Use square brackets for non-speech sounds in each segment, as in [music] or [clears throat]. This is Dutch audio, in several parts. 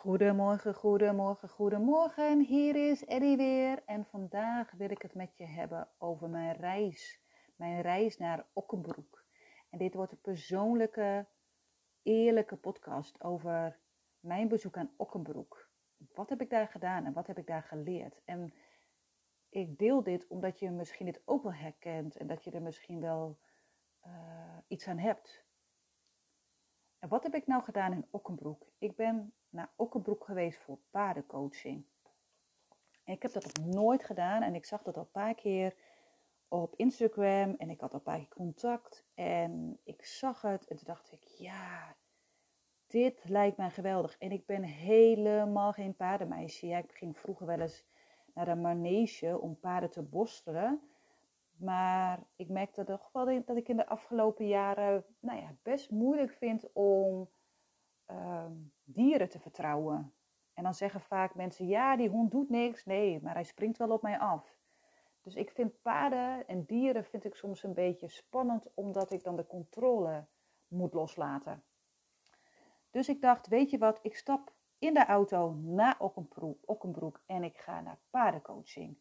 Goedemorgen, goedemorgen, goedemorgen. Hier is Eddie weer en vandaag wil ik het met je hebben over mijn reis. Mijn reis naar Okkenbroek. En dit wordt een persoonlijke, eerlijke podcast over mijn bezoek aan Okkenbroek. Wat heb ik daar gedaan en wat heb ik daar geleerd? En ik deel dit omdat je misschien dit ook wel herkent en dat je er misschien wel uh, iets aan hebt. En wat heb ik nou gedaan in Okkenbroek? Ik ben naar Okkenbroek geweest voor paardencoaching. ik heb dat nog nooit gedaan en ik zag dat al een paar keer op Instagram en ik had al een paar keer contact en ik zag het en toen dacht ik, ja, dit lijkt mij geweldig. En ik ben helemaal geen paardenmeisje. Ik ging vroeger wel eens naar de manege om paarden te borstelen. Maar ik merkte toch wel dat ik in de afgelopen jaren nou ja, best moeilijk vind om Ehm, dieren te vertrouwen. En dan zeggen vaak mensen, ja, die hond doet niks. Nee, maar hij springt wel op mij af. Dus ik vind paarden en dieren vind ik soms een beetje spannend, omdat ik dan de controle moet loslaten. Dus ik dacht, weet je wat, ik stap in de auto naar Okkenbroek, en ik ga naar paardencoaching.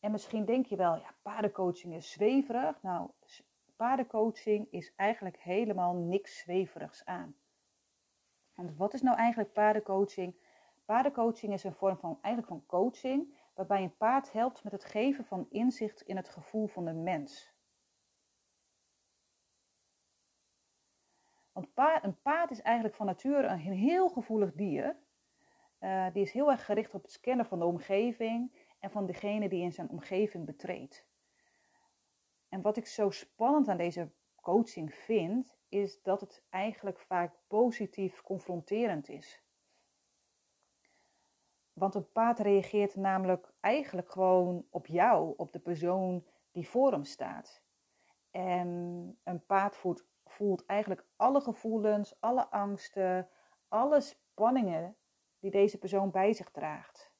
En misschien denk je wel, ja, paardencoaching is zweverig. Nou, paardencoaching is eigenlijk helemaal niks zweverigs aan. Want wat is nou eigenlijk paardencoaching? Paardencoaching is een vorm van, eigenlijk van coaching, waarbij een paard helpt met het geven van inzicht in het gevoel van de mens. Want een paard is eigenlijk van nature een heel gevoelig dier. Uh, die is heel erg gericht op het scannen van de omgeving en van degene die in zijn omgeving betreedt. En wat ik zo spannend aan deze coaching vind, is dat het eigenlijk vaak positief confronterend is. Want een paard reageert namelijk eigenlijk gewoon op jou, op de persoon die voor hem staat. En een paard voelt, voelt eigenlijk alle gevoelens, alle angsten, alle spanningen die deze persoon bij zich draagt.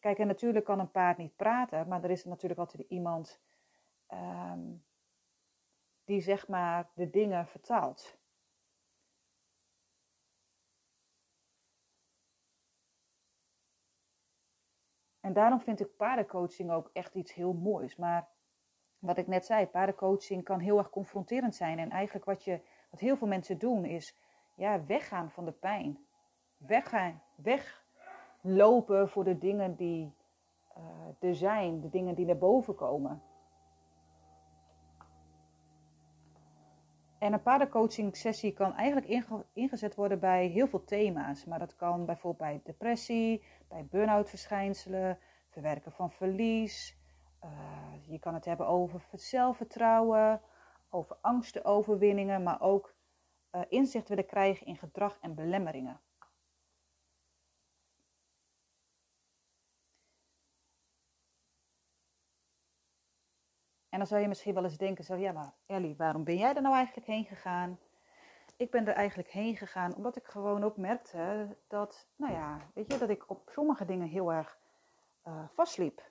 Kijk, en natuurlijk kan een paard niet praten, maar er is natuurlijk altijd iemand um, die zeg maar de dingen vertaalt. En daarom vind ik paardencoaching ook echt iets heel moois. Maar wat ik net zei, paardencoaching kan heel erg confronterend zijn. En eigenlijk wat, je, wat heel veel mensen doen is ja, weggaan van de pijn. Weggaan, weglopen voor de dingen die uh, er zijn, de dingen die naar boven komen. En een paardencoaching sessie kan eigenlijk ingezet worden bij heel veel thema's. Maar dat kan bijvoorbeeld bij depressie, bij burn-out verschijnselen, verwerken van verlies. Uh, je kan het hebben over zelfvertrouwen, over angstenoverwinningen, maar ook uh, inzicht willen krijgen in gedrag en belemmeringen. En dan zou je misschien wel eens denken, zo, ja maar Ellie, waarom ben jij er nou eigenlijk heen gegaan? Ik ben er eigenlijk heen gegaan omdat ik gewoon ook merkte dat, nou ja, weet je, dat ik op sommige dingen heel erg uh, vastliep.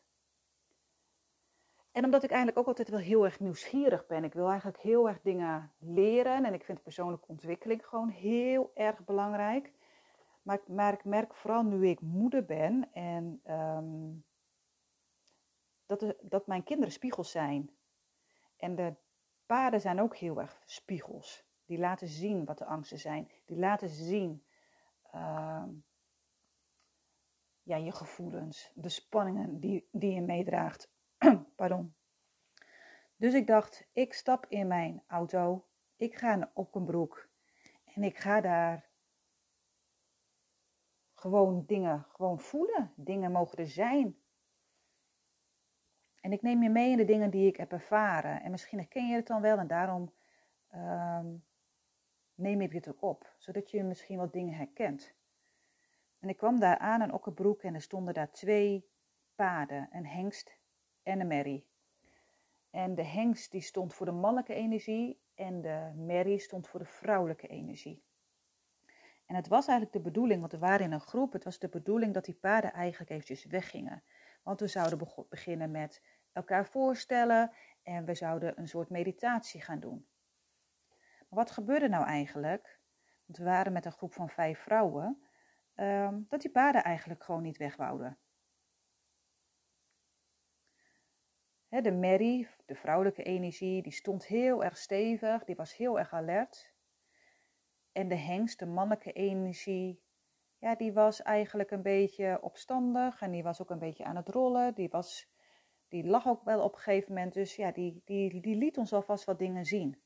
En omdat ik eigenlijk ook altijd wel heel erg nieuwsgierig ben. Ik wil eigenlijk heel erg dingen leren. En ik vind persoonlijke ontwikkeling gewoon heel erg belangrijk. Maar ik merk, vooral nu ik moeder ben en um, dat, dat mijn kinderen spiegels zijn. En de paarden zijn ook heel erg spiegels. Die laten zien wat de angsten zijn. Die laten zien uh, ja, je gevoelens, de spanningen die, die je meedraagt. [clears throat] Pardon. Dus ik dacht, ik stap in mijn auto. Ik ga naar Okkenbroek. En ik ga daar gewoon dingen gewoon voelen. Dingen mogen er zijn. En ik neem je mee in de dingen die ik heb ervaren. En misschien herken je het dan wel en daarom um, neem ik het ook op. Zodat je misschien wat dingen herkent. En ik kwam daar aan in Okkenbroek en er stonden daar twee paarden. Een hengst en een merrie. En de hengst die stond voor de mannelijke energie en de merrie stond voor de vrouwelijke energie. En het was eigenlijk de bedoeling, want we waren in een groep, het was de bedoeling dat die paarden eigenlijk eventjes weggingen. Want we zouden beginnen met elkaar voorstellen en we zouden een soort meditatie gaan doen. Maar wat gebeurde nou eigenlijk? want we waren met een groep van vijf vrouwen, ehm, dat die paarden eigenlijk gewoon niet wegwouden. de Mary, de vrouwelijke energie, die stond heel erg stevig, die was heel erg alert. En de hengst, de mannelijke energie, ja, die was eigenlijk een beetje opstandig en die was ook een beetje aan het rollen. Die, was, die lag ook wel op een gegeven moment, dus ja, die, die, die liet ons alvast wat dingen zien.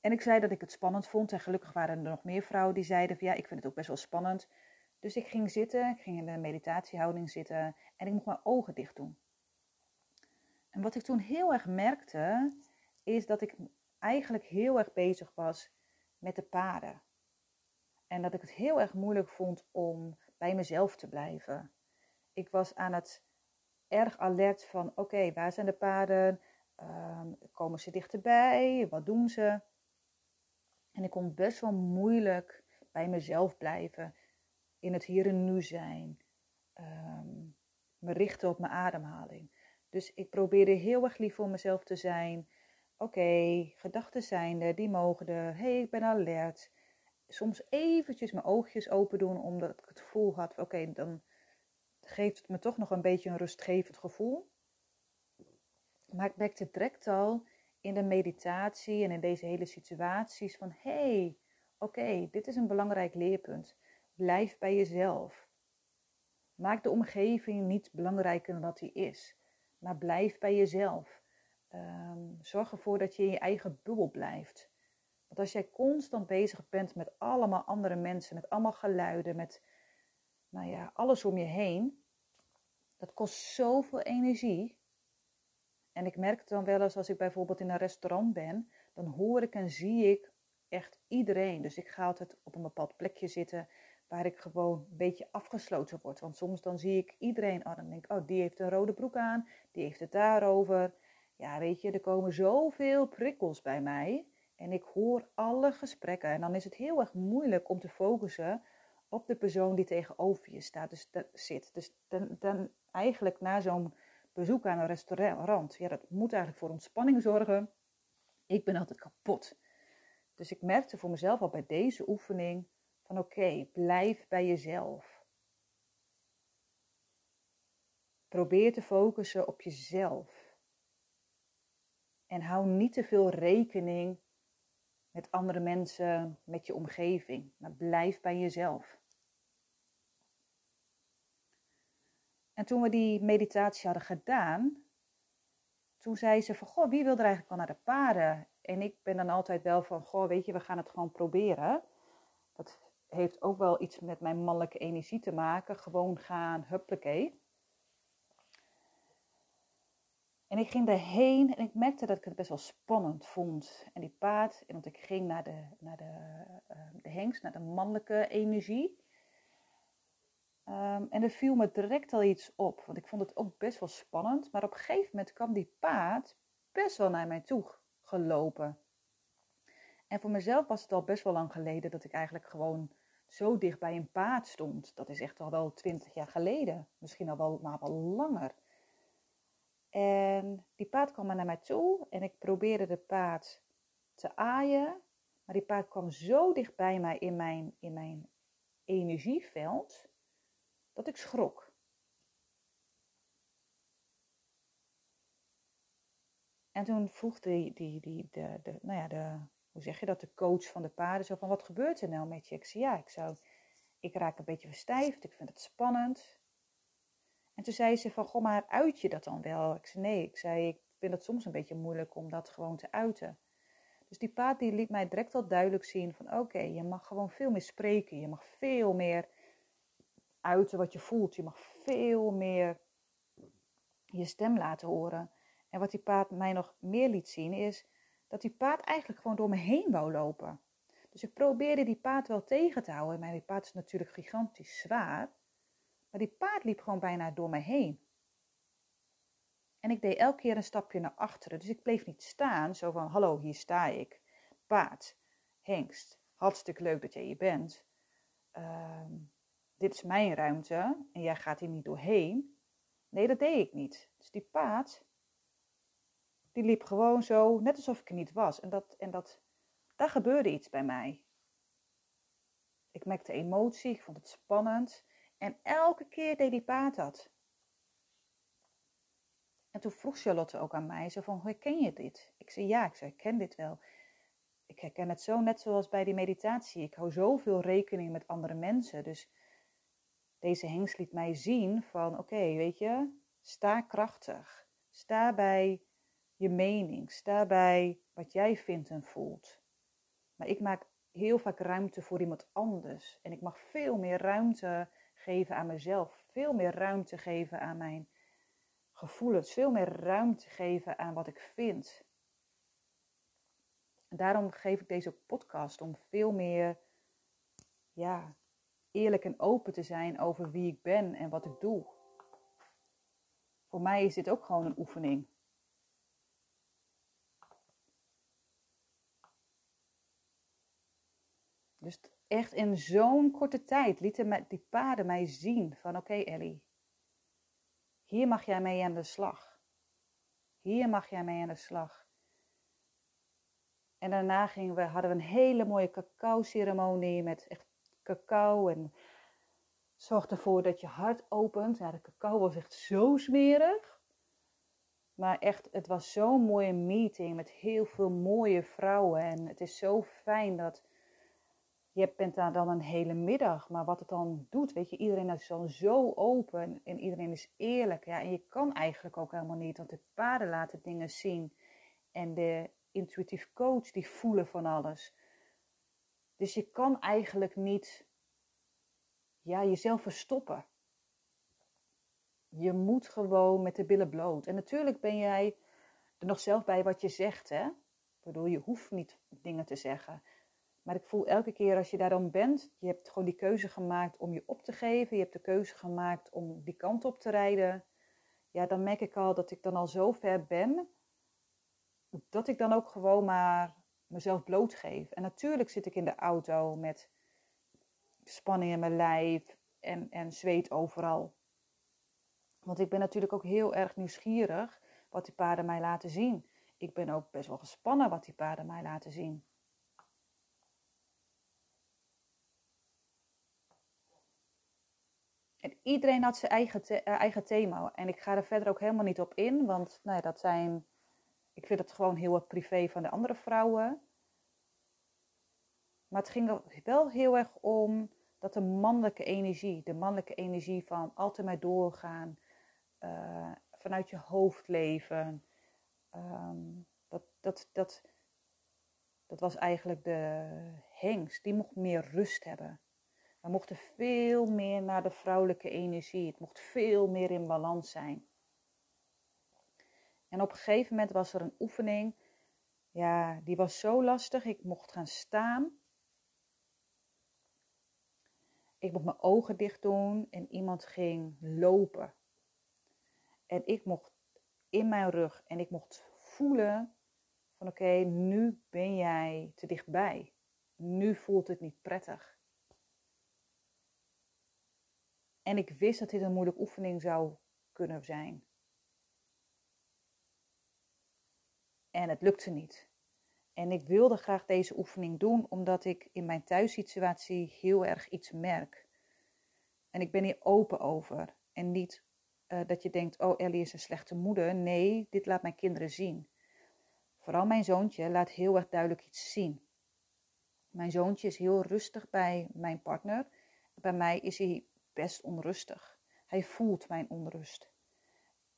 En ik zei dat ik het spannend vond en gelukkig waren er nog meer vrouwen die zeiden van ja, ik vind het ook best wel spannend. Dus ik ging zitten, ik ging in de meditatiehouding zitten en ik mocht mijn ogen dicht doen. En wat ik toen heel erg merkte, is dat ik eigenlijk heel erg bezig was met de paarden. En dat ik het heel erg moeilijk vond om bij mezelf te blijven. Ik was aan het erg alert van: oké, waar zijn de paarden? Ehm, komen ze dichterbij? Wat doen ze? En ik kon best wel moeilijk bij mezelf blijven, in het hier en nu zijn, um, me richten op mijn ademhaling. Dus ik probeerde heel erg lief voor mezelf te zijn. Oké, gedachten zijn er, die mogen er. hey, ik ben alert. Soms eventjes mijn oogjes open doen, omdat ik het gevoel had, oké, dan geeft het me toch nog een beetje een rustgevend gevoel. Maar ik merkte direct al in de meditatie en in deze hele situaties van, hey, oké, dit is een belangrijk leerpunt. Blijf bij jezelf. Maak de omgeving niet belangrijker dan dat die is, maar blijf bij jezelf. Ehm, zorg ervoor dat je in je eigen bubbel blijft. Want als jij constant bezig bent met allemaal andere mensen, met allemaal geluiden, met nou ja, alles om je heen, dat kost zoveel energie. En ik merk het dan wel eens als ik bijvoorbeeld in een restaurant ben, dan hoor ik en zie ik echt iedereen. Dus ik ga altijd op een bepaald plekje zitten waar ik gewoon een beetje afgesloten word. Want soms dan zie ik iedereen, oh, dan denk oh, die heeft een rode broek aan, die heeft het daarover. Ja, weet je, er komen zoveel prikkels bij mij en ik hoor alle gesprekken. En dan is het heel erg moeilijk om te focussen op de persoon die tegenover je staat, dus zit. Dus dan, dan eigenlijk na zo'n bezoek aan een restaurant, ja, dat moet eigenlijk voor ontspanning zorgen. Ik ben altijd kapot. Dus ik merkte voor mezelf al bij deze oefening van oké, blijf bij jezelf. Probeer te focussen op jezelf. En hou niet te veel rekening met andere mensen, met je omgeving, maar blijf bij jezelf. En toen we die meditatie hadden gedaan, toen zei ze van, goh, wie wil er eigenlijk wel naar de paarden? En ik ben dan altijd wel van, goh, weet je, we gaan het gewoon proberen. Dat heeft ook wel iets met mijn mannelijke energie te maken. Gewoon gaan, huppakee. En ik ging daarheen en ik merkte dat ik het best wel spannend vond. En die paard, want ik ging naar de, naar de, uh, de hengst, naar de mannelijke energie. Um, en er viel me direct al iets op, want ik vond het ook best wel spannend. Maar op een gegeven moment kwam die paard best wel naar mij toe gelopen. En voor mezelf was het al best wel lang geleden dat ik eigenlijk gewoon zo dicht bij een paard stond. Dat is echt al wel twintig jaar geleden, misschien al wel, maar wel langer. En die paard kwam naar mij toe en ik probeerde de paard te aaien. Maar die paard kwam zo dicht bij mij in mijn, in mijn energieveld dat ik schrok. En toen vroeg die, die, die, de, de, nou ja, de, hoe zeg je dat, de coach van de paarden zo van, wat gebeurt er nou met je? Ik zei, ja, ik, zou, ik raak een beetje verstijfd, ik vind het spannend. En toen zei ze van, goh, maar uit je dat dan wel? Ik zei, nee, ik zei, ik vind het soms een beetje moeilijk om dat gewoon te uiten. Dus die paard die liet mij direct al duidelijk zien van, oké, je mag gewoon veel meer spreken, je mag veel meer uiten wat je voelt. Je mag veel meer je stem laten horen. En wat die paard mij nog meer liet zien is dat die paard eigenlijk gewoon door me heen wou lopen. Dus ik probeerde die paard wel tegen te houden. Maar die paard is natuurlijk gigantisch zwaar. Maar die paard liep gewoon bijna door me heen. En ik deed elke keer een stapje naar achteren. Dus ik bleef niet staan, zo van: Hallo, hier sta ik. Paard, hengst, hartstikke leuk dat jij hier bent. Uh, dit is mijn ruimte en jij gaat hier niet doorheen. Nee, dat deed ik niet. Dus die paard, die liep gewoon zo, net alsof ik er niet was. En dat, en dat, daar gebeurde iets bij mij. Ik merkte emotie, ik vond het spannend. En elke keer deed die paard dat. En toen vroeg Charlotte ook aan mij, zo van, herken je dit? Ik zei, ja, ik zei, ik ken dit wel. Ik herken het zo, net zoals bij die meditatie. Ik hou zoveel rekening met andere mensen. Dus deze hengst liet mij zien van, oké, weet je, sta krachtig. Sta bij je mening. Sta bij wat jij vindt en voelt. Maar ik maak heel vaak ruimte voor iemand anders. En ik mag veel meer ruimte geven aan mezelf. Veel meer ruimte geven aan mijn gevoelens. Veel meer ruimte geven aan wat ik vind. En daarom geef ik deze podcast om veel meer ja, eerlijk en open te zijn over wie ik ben en wat ik doe. Voor mij is dit ook gewoon een oefening. Dus echt in zo'n korte tijd lieten die paarden mij zien van oké Ellie, hier mag jij mee aan de slag. Hier mag jij mee aan de slag. En daarna gingen we, hadden we een hele mooie cacao-ceremonie met echt cacao en zorg ervoor dat je hart opent. Ja, de cacao was echt zo smerig. Maar echt, het was zo'n mooie meeting met heel veel mooie vrouwen. En het is zo fijn dat je bent daar dan een hele middag. Maar wat het dan doet, weet je, iedereen is dan zo open en iedereen is eerlijk. Ja, en je kan eigenlijk ook helemaal niet, want de paarden laten dingen zien. En de intuïtief coach, die voelen van alles. Dus je kan eigenlijk niet ja, jezelf verstoppen. Je moet gewoon met de billen bloot. En natuurlijk ben jij er nog zelf bij wat je zegt, hè? Bedoel, je hoeft niet dingen te zeggen. Maar ik voel elke keer als je daar dan bent, je hebt gewoon die keuze gemaakt om je op te geven. Je hebt de keuze gemaakt om die kant op te rijden. Ja, dan merk ik al dat ik dan al zo ver ben, dat ik dan ook gewoon maar mezelf blootgeef. En natuurlijk zit ik in de auto met spanning in mijn lijf en, en zweet overal. Want ik ben natuurlijk ook heel erg nieuwsgierig wat die paarden mij laten zien. Ik ben ook best wel gespannen wat die paarden mij laten zien. Iedereen had zijn eigen, uh, eigen thema. En ik ga er verder ook helemaal niet op in, want nou ja, dat zijn. Ik vind het gewoon heel erg privé van de andere vrouwen. Maar het ging wel heel erg om dat de mannelijke energie, de mannelijke energie van altijd maar doorgaan, uh, vanuit je hoofd leven, um, dat, dat, dat, dat was eigenlijk de hengst. Die mocht meer rust hebben. We mochten veel meer naar de vrouwelijke energie. Het mocht veel meer in balans zijn. En op een gegeven moment was er een oefening. Ja, die was zo lastig. Ik mocht gaan staan. Ik mocht mijn ogen dicht doen en iemand ging lopen. En ik mocht in mijn rug en ik mocht voelen van oké, nu ben jij te dichtbij. Nu voelt het niet prettig. En ik wist dat dit een moeilijke oefening zou kunnen zijn. En het lukte niet. En ik wilde graag deze oefening doen omdat ik in mijn thuissituatie heel erg iets merk. En ik ben hier open over. En niet uh, dat je denkt, oh Ellie is een slechte moeder. Nee, dit laat mijn kinderen zien. Vooral mijn zoontje laat heel erg duidelijk iets zien. Mijn zoontje is heel rustig bij mijn partner. Bij mij is hij best onrustig. Hij voelt mijn onrust.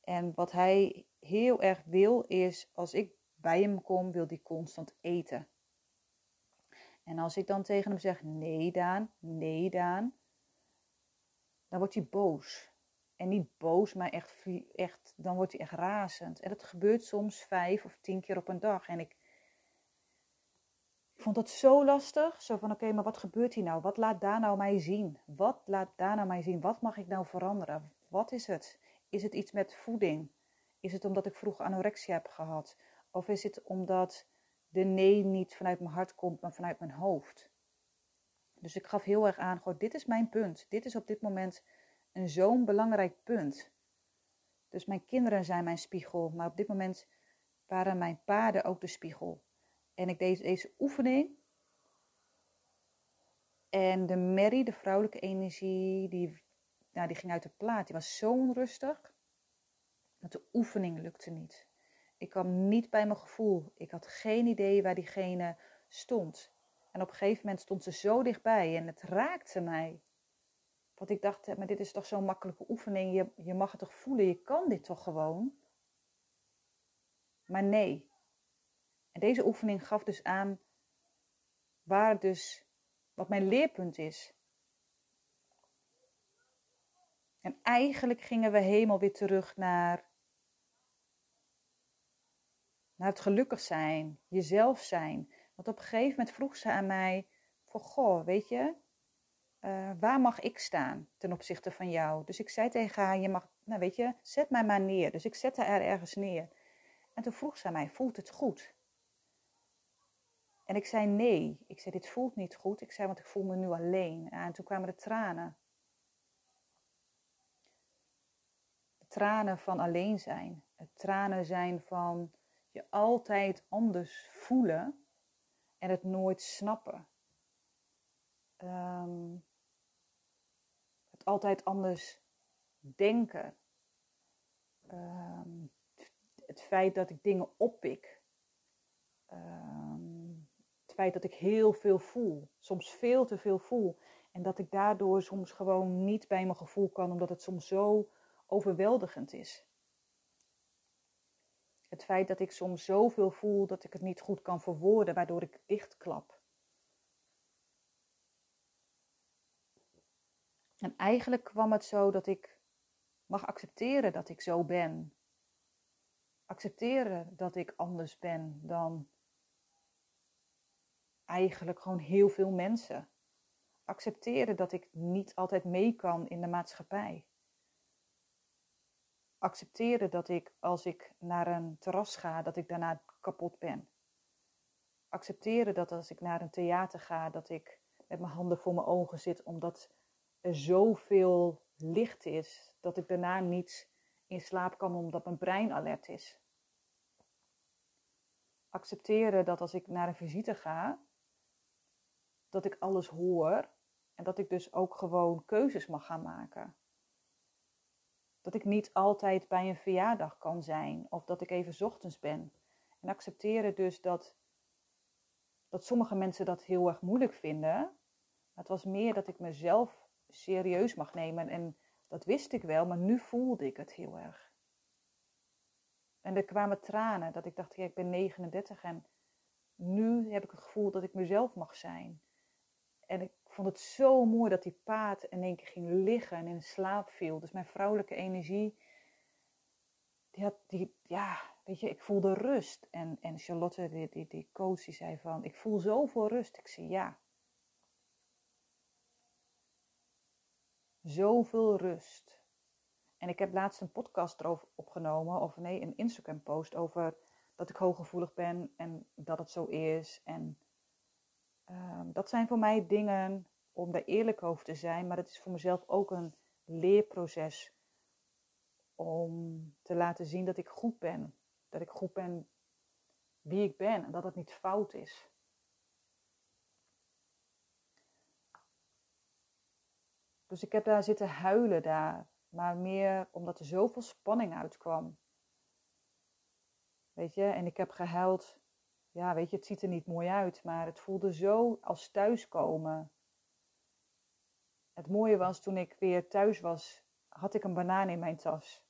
En wat hij heel erg wil is, als ik bij hem kom, wil hij constant eten. En als ik dan tegen hem zeg, nee Daan, nee Daan, dan wordt hij boos. En niet boos, maar echt, echt, dan wordt hij echt razend. En dat gebeurt soms vijf of tien keer op een dag. En ik ik vond dat zo lastig. Zo van, oké, maar wat gebeurt hier nou? Wat laat daar nou mij zien? Wat laat daar nou mij zien? Wat mag ik nou veranderen? Wat is het? Is het iets met voeding? Is het omdat ik vroeger anorexia heb gehad? Of is het omdat de nee niet vanuit mijn hart komt, maar vanuit mijn hoofd? Dus ik gaf heel erg aan, goh, dit is mijn punt. Dit is op dit moment een zo'n belangrijk punt. Dus mijn kinderen zijn mijn spiegel, maar op dit moment waren mijn paarden ook de spiegel. En ik deed deze oefening. En de Mary, de vrouwelijke energie, die, nou, die ging uit de plaat. Die was zo onrustig. Dat de oefening lukte niet. Ik kwam niet bij mijn gevoel. Ik had geen idee waar diegene stond. En op een gegeven moment stond ze zo dichtbij en het raakte mij. Want ik dacht, maar dit is toch zo'n makkelijke oefening. Je, je mag het toch voelen, je kan dit toch gewoon? Maar nee. En deze oefening gaf dus aan waar dus, wat mijn leerpunt is. En eigenlijk gingen we helemaal weer terug naar, naar het gelukkig zijn, jezelf zijn. Want op een gegeven moment vroeg ze aan mij: van goh, weet je, uh, waar mag ik staan ten opzichte van jou? Dus ik zei tegen haar: je mag, nou weet je, zet mij maar neer. Dus ik zette haar ergens neer. En toen vroeg ze aan mij: voelt het goed? En ik zei nee. Ik zei: dit voelt niet goed. Ik zei: want ik voel me nu alleen. En toen kwamen de tranen. De tranen van alleen zijn. Het tranen zijn van je altijd anders voelen en het nooit snappen. Ehm, het altijd anders denken. Ehm, het feit dat ik dingen oppik. Het feit dat ik heel veel voel. Soms veel te veel voel. En dat ik daardoor soms gewoon niet bij mijn gevoel kan, omdat het soms zo overweldigend is. Het feit dat ik soms zoveel voel dat ik het niet goed kan verwoorden, waardoor ik dichtklap. En eigenlijk kwam het zo dat ik mag accepteren dat ik zo ben. Accepteren dat ik anders ben dan eigenlijk gewoon heel veel mensen. Accepteren dat ik niet altijd mee kan in de maatschappij accepteren dat ik als ik naar een terras ga, dat ik daarna kapot ben. Accepteren dat als ik naar een theater ga, dat ik met mijn handen voor mijn ogen zit, omdat er zoveel licht is, dat ik daarna niet in slaap kan omdat mijn brein alert is. Accepteren dat als ik naar een visite ga, dat ik alles hoor en dat ik dus ook gewoon keuzes mag gaan maken dat ik niet altijd bij een verjaardag kan zijn of dat ik even ochtends ben. En accepteren dus dat, dat sommige mensen dat heel erg moeilijk vinden. Maar het was meer dat ik mezelf serieus mag nemen en dat wist ik wel, maar nu voelde ik het heel erg. En er kwamen tranen dat ik dacht, ik ben 39 en nu heb ik het gevoel dat ik mezelf mag zijn. En ik vond het zo mooi dat die paard in één keer ging liggen en in slaap viel. Dus mijn vrouwelijke energie, die had, die, ja, weet je, ik voelde rust. En, en Charlotte, die, die, die coach, die zei van, ik voel zoveel rust. Ik zei, ja. Zoveel rust. En ik heb laatst een podcast erover opgenomen, of nee, een Instagram post over dat ik hooggevoelig ben en dat het zo is. En Ehm, dat zijn voor mij dingen om daar eerlijk over te zijn, maar het is voor mezelf ook een leerproces om te laten zien dat ik goed ben. Dat ik goed ben wie ik ben en dat het niet fout is. Dus ik heb daar zitten huilen daar, maar meer omdat er zoveel spanning uitkwam. Weet je, en ik heb gehuild ja, weet je, het ziet er niet mooi uit, maar het voelde zo als thuiskomen. Het mooie was, toen ik weer thuis was, had ik een banaan in mijn tas.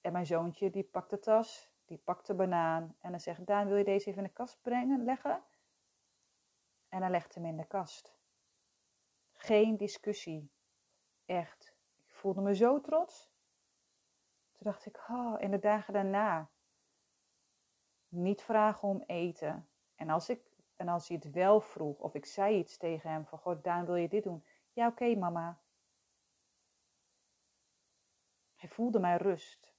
En mijn zoontje, die pakt de tas, die pakt de banaan en dan zegt, Daan, wil je deze even in de kast brengen, leggen? En hij legt hem in de kast. Geen discussie. Echt. Ik voelde me zo trots. Toen dacht ik, oh, en de dagen daarna, niet vragen om eten. En als, ik, en als hij het wel vroeg, of ik zei iets tegen hem van, God, Daan, wil je dit doen? Ja, oké, mama. Hij voelde mij rust.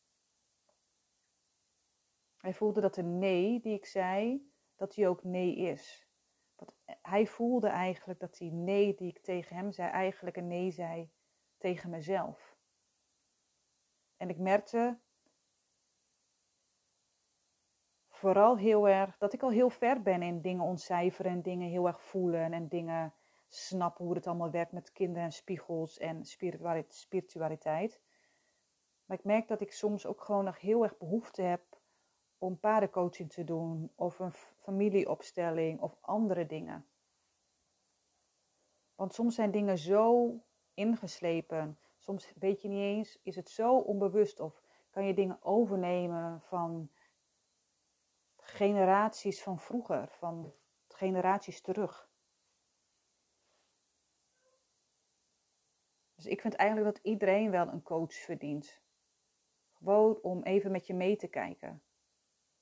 Hij voelde dat de nee die ik zei, dat die ook nee is. Want hij voelde eigenlijk dat die nee die ik tegen hem zei, eigenlijk een nee zei tegen mezelf. En ik merkte vooral heel erg dat ik al heel ver ben in dingen ontcijferen en dingen heel erg voelen en dingen snappen hoe het allemaal werkt met kinderen en spiegels en spiritualiteit. Maar ik merk dat ik soms ook gewoon nog heel erg behoefte heb om paardencoaching te doen of een familieopstelling of andere dingen. Want soms zijn dingen zo ingeslepen. Soms weet je niet eens, is het zo onbewust of kan je dingen overnemen van generaties van vroeger, van generaties terug. Dus ik vind eigenlijk dat iedereen wel een coach verdient. Gewoon om even met je mee te kijken.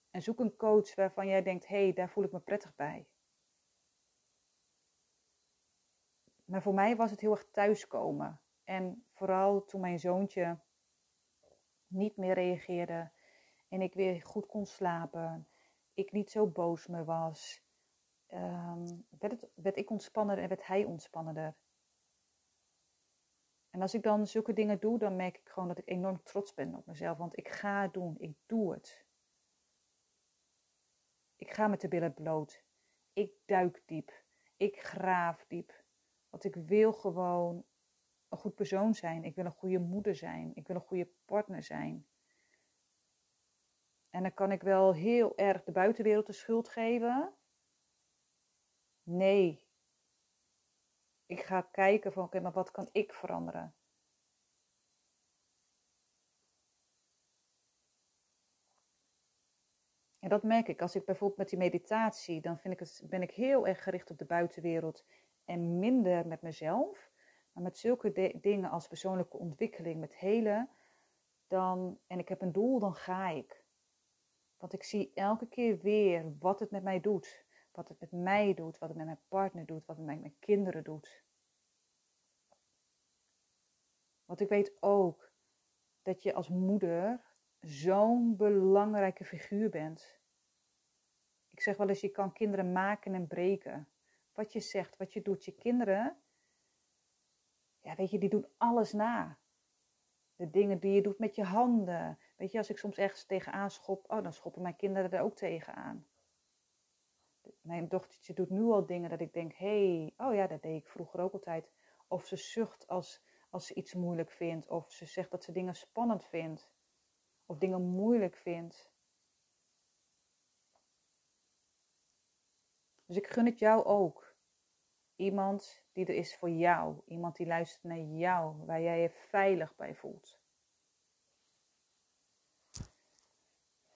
En zoek een coach waarvan jij denkt: hé, hey, daar voel ik me prettig bij. Maar voor mij was het heel erg thuiskomen. En vooral toen mijn zoontje niet meer reageerde en ik weer goed kon slapen, ik niet zo boos meer was, um, werd, het, werd ik ontspannender en werd hij ontspannender. En als ik dan zulke dingen doe, dan merk ik gewoon dat ik enorm trots ben op mezelf. Want ik ga het doen, ik doe het. Ik ga met de billen bloot. Ik duik diep. Ik graaf diep. Want ik wil gewoon een goed persoon zijn. Ik wil een goede moeder zijn. Ik wil een goede partner zijn. En dan kan ik wel heel erg de buitenwereld de schuld geven. Nee. Ik ga kijken van oké, maar wat kan ik veranderen? En dat merk ik. Als ik bijvoorbeeld met die meditatie, dan vind ik het, ben ik heel erg gericht op de buitenwereld en minder met mezelf. Maar met zulke dingen als persoonlijke ontwikkeling, met hele, dan, en ik heb een doel, dan ga ik. Want ik zie elke keer weer wat het met mij doet. Wat het met mij doet, wat het met mijn partner doet, wat het met mijn kinderen doet. Want ik weet ook dat je als moeder zo'n belangrijke figuur bent. Ik zeg wel eens, je kan kinderen maken en breken. Wat je zegt, wat je doet. Je kinderen, ja weet je, die doen alles na. De dingen die je doet met je handen. Weet je, als ik soms ergens tegenaan schop, oh, dan schoppen mijn kinderen er ook tegenaan. Mijn dochtertje doet nu al dingen dat ik denk, hey, oh ja, dat deed ik vroeger ook altijd. Of ze zucht als, als ze iets moeilijk vindt. Of ze zegt dat ze dingen spannend vindt of dingen moeilijk vindt. Dus ik gun het jou ook. Iemand die er is voor jou. Iemand die luistert naar jou, waar jij je veilig bij voelt.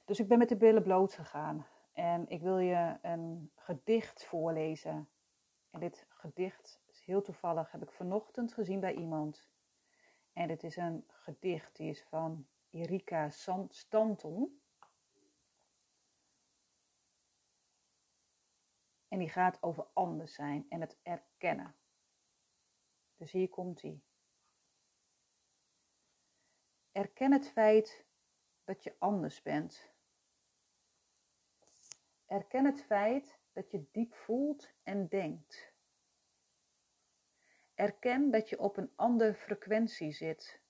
Dus ik ben met de billen bloot gegaan. En ik wil je een gedicht voorlezen. En dit gedicht is heel toevallig, heb ik vanochtend gezien bij iemand. En het is een gedicht die is van Erika Stanton. En die gaat over anders zijn en het erkennen. Dus hier komt hij. Erken het feit dat je anders bent. Erken het feit dat je diep voelt en denkt. Erken dat je op een andere frequentie zit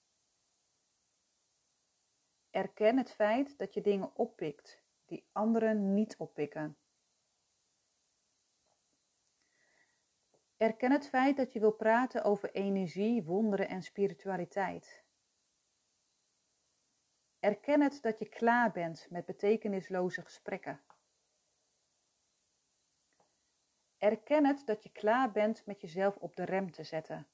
Erken het feit dat je dingen oppikt die anderen niet oppikken. Erken het feit dat je wil praten over energie, wonderen en spiritualiteit. Erken het dat je klaar bent met betekenisloze gesprekken. Erken het dat je klaar bent met jezelf op de rem te zetten.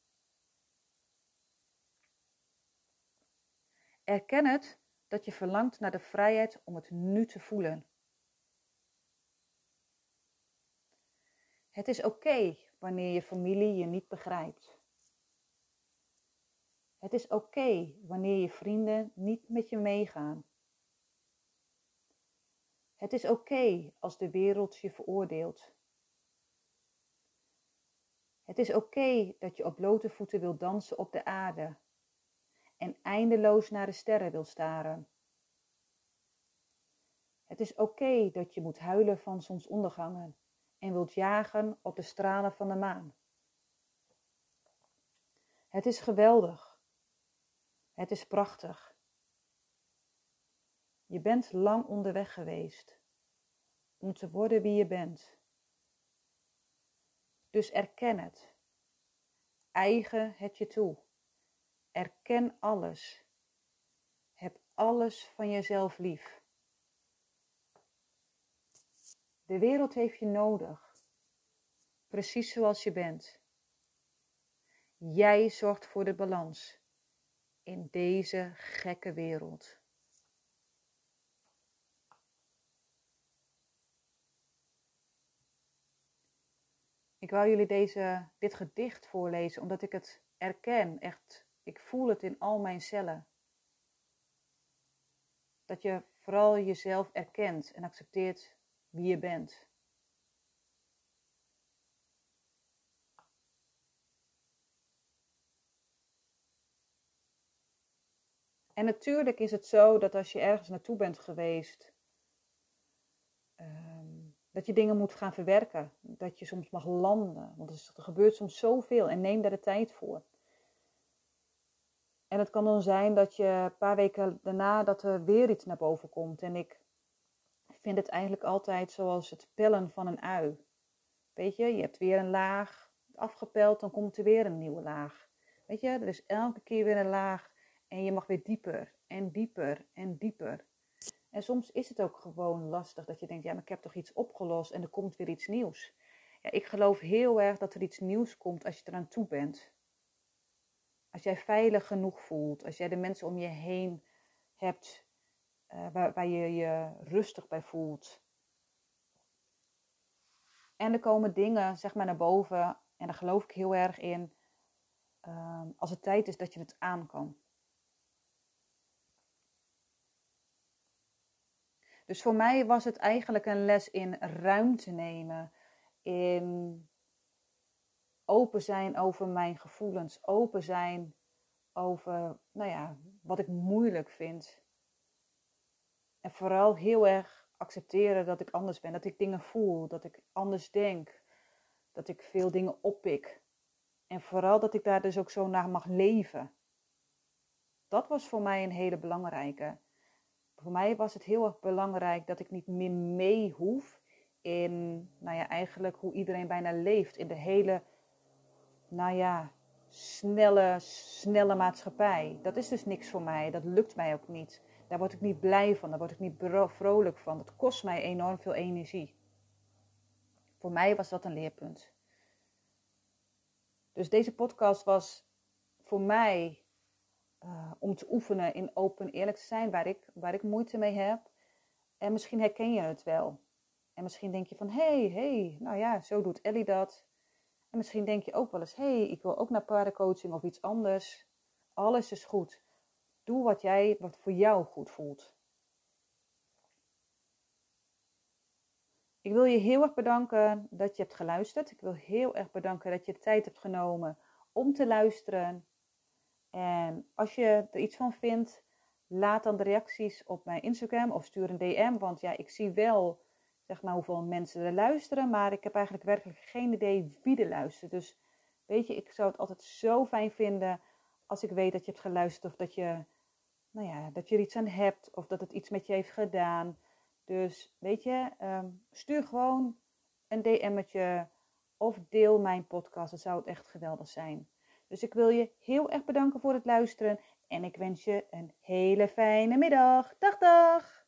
Erken het dat je verlangt naar de vrijheid om het nu te voelen. Het is oké wanneer je familie je niet begrijpt. Het is oké wanneer je vrienden niet met je meegaan. Het is oké als de wereld je veroordeelt. Het is oké dat je op blote voeten wil dansen op de aarde en eindeloos naar de sterren wil staren. Het is oké dat je moet huilen van zonsondergangen en wilt jagen op de stralen van de maan. Het is geweldig. Het is prachtig. Je bent lang onderweg geweest. om te worden wie je bent. Dus erken het. Eigen het je toe. Erken alles. Heb alles van jezelf lief. De wereld heeft je nodig. Precies zoals je bent. Jij zorgt voor de balans in deze gekke wereld. Ik wou jullie deze, dit gedicht voorlezen omdat ik het erken, echt, ik voel het in al mijn cellen. Dat je vooral jezelf erkent en accepteert wie je bent. En natuurlijk is het zo dat als je ergens naartoe bent geweest, dat je dingen moet gaan verwerken. Dat je soms mag landen. Want er gebeurt soms zoveel en neem daar de tijd voor. En het kan dan zijn dat je een paar weken daarna dat er weer iets naar boven komt. En ik vind het eigenlijk altijd zoals het pellen van een ui. Weet je, je hebt weer een laag afgepeld, dan komt er weer een nieuwe laag. Weet je, er is elke keer weer een laag en je mag weer dieper en dieper en dieper. En soms is het ook gewoon lastig dat je denkt, ja, maar ik heb toch iets opgelost en er komt weer iets nieuws. Ja, ik geloof heel erg dat er iets nieuws komt als je eraan toe bent. Als jij veilig genoeg voelt, als jij de mensen om je heen hebt uh, waar, je je rustig bij voelt. En er komen dingen, zeg maar, naar boven, en daar geloof ik heel erg in, uh, als het tijd is dat je het aan kan. Dus voor mij was het eigenlijk een les in ruimte nemen, in open zijn over mijn gevoelens, open zijn over, nou ja, wat ik moeilijk vind. En vooral heel erg accepteren dat ik anders ben, dat ik dingen voel, dat ik anders denk, dat ik veel dingen oppik. En vooral dat ik daar dus ook zo naar mag leven. Dat was voor mij een hele belangrijke voor mij was het heel erg belangrijk dat ik niet meer mee hoef in, nou ja, eigenlijk hoe iedereen bijna leeft. In de hele, nou ja, snelle, snelle maatschappij. Dat is dus niks voor mij. Dat lukt mij ook niet. Daar word ik niet blij van. Daar word ik niet vrolijk van. Dat kost mij enorm veel energie. Voor mij was dat een leerpunt. Dus deze podcast was voor mij uh, om te oefenen in open eerlijk te zijn, waar ik, waar ik moeite mee heb. En misschien herken je het wel. En misschien denk je van, hé, hey, hey, nou ja, zo doet Ellie dat. En misschien denk je ook wel eens, hé, hey, ik wil ook naar paardencoaching of iets anders. Alles is goed. Doe wat jij, wat voor jou goed voelt. Ik wil je heel erg bedanken dat je hebt geluisterd. Ik wil heel erg bedanken dat je de tijd hebt genomen om te luisteren. En als je er iets van vindt, laat dan de reacties op mijn Instagram of stuur een DM. Want ja, ik zie wel zeg maar, hoeveel mensen er luisteren, maar ik heb eigenlijk werkelijk geen idee wie er luistert. Dus weet je, ik zou het altijd zo fijn vinden als ik weet dat je hebt geluisterd of dat je, nou ja, dat je er iets aan hebt of dat het iets met je heeft gedaan. Dus weet je, ehm, stuur gewoon een DM'tje of deel mijn podcast. Dat zou het echt geweldig zijn. Dus ik wil je heel erg bedanken voor het luisteren en ik wens je een hele fijne middag. Dag dag!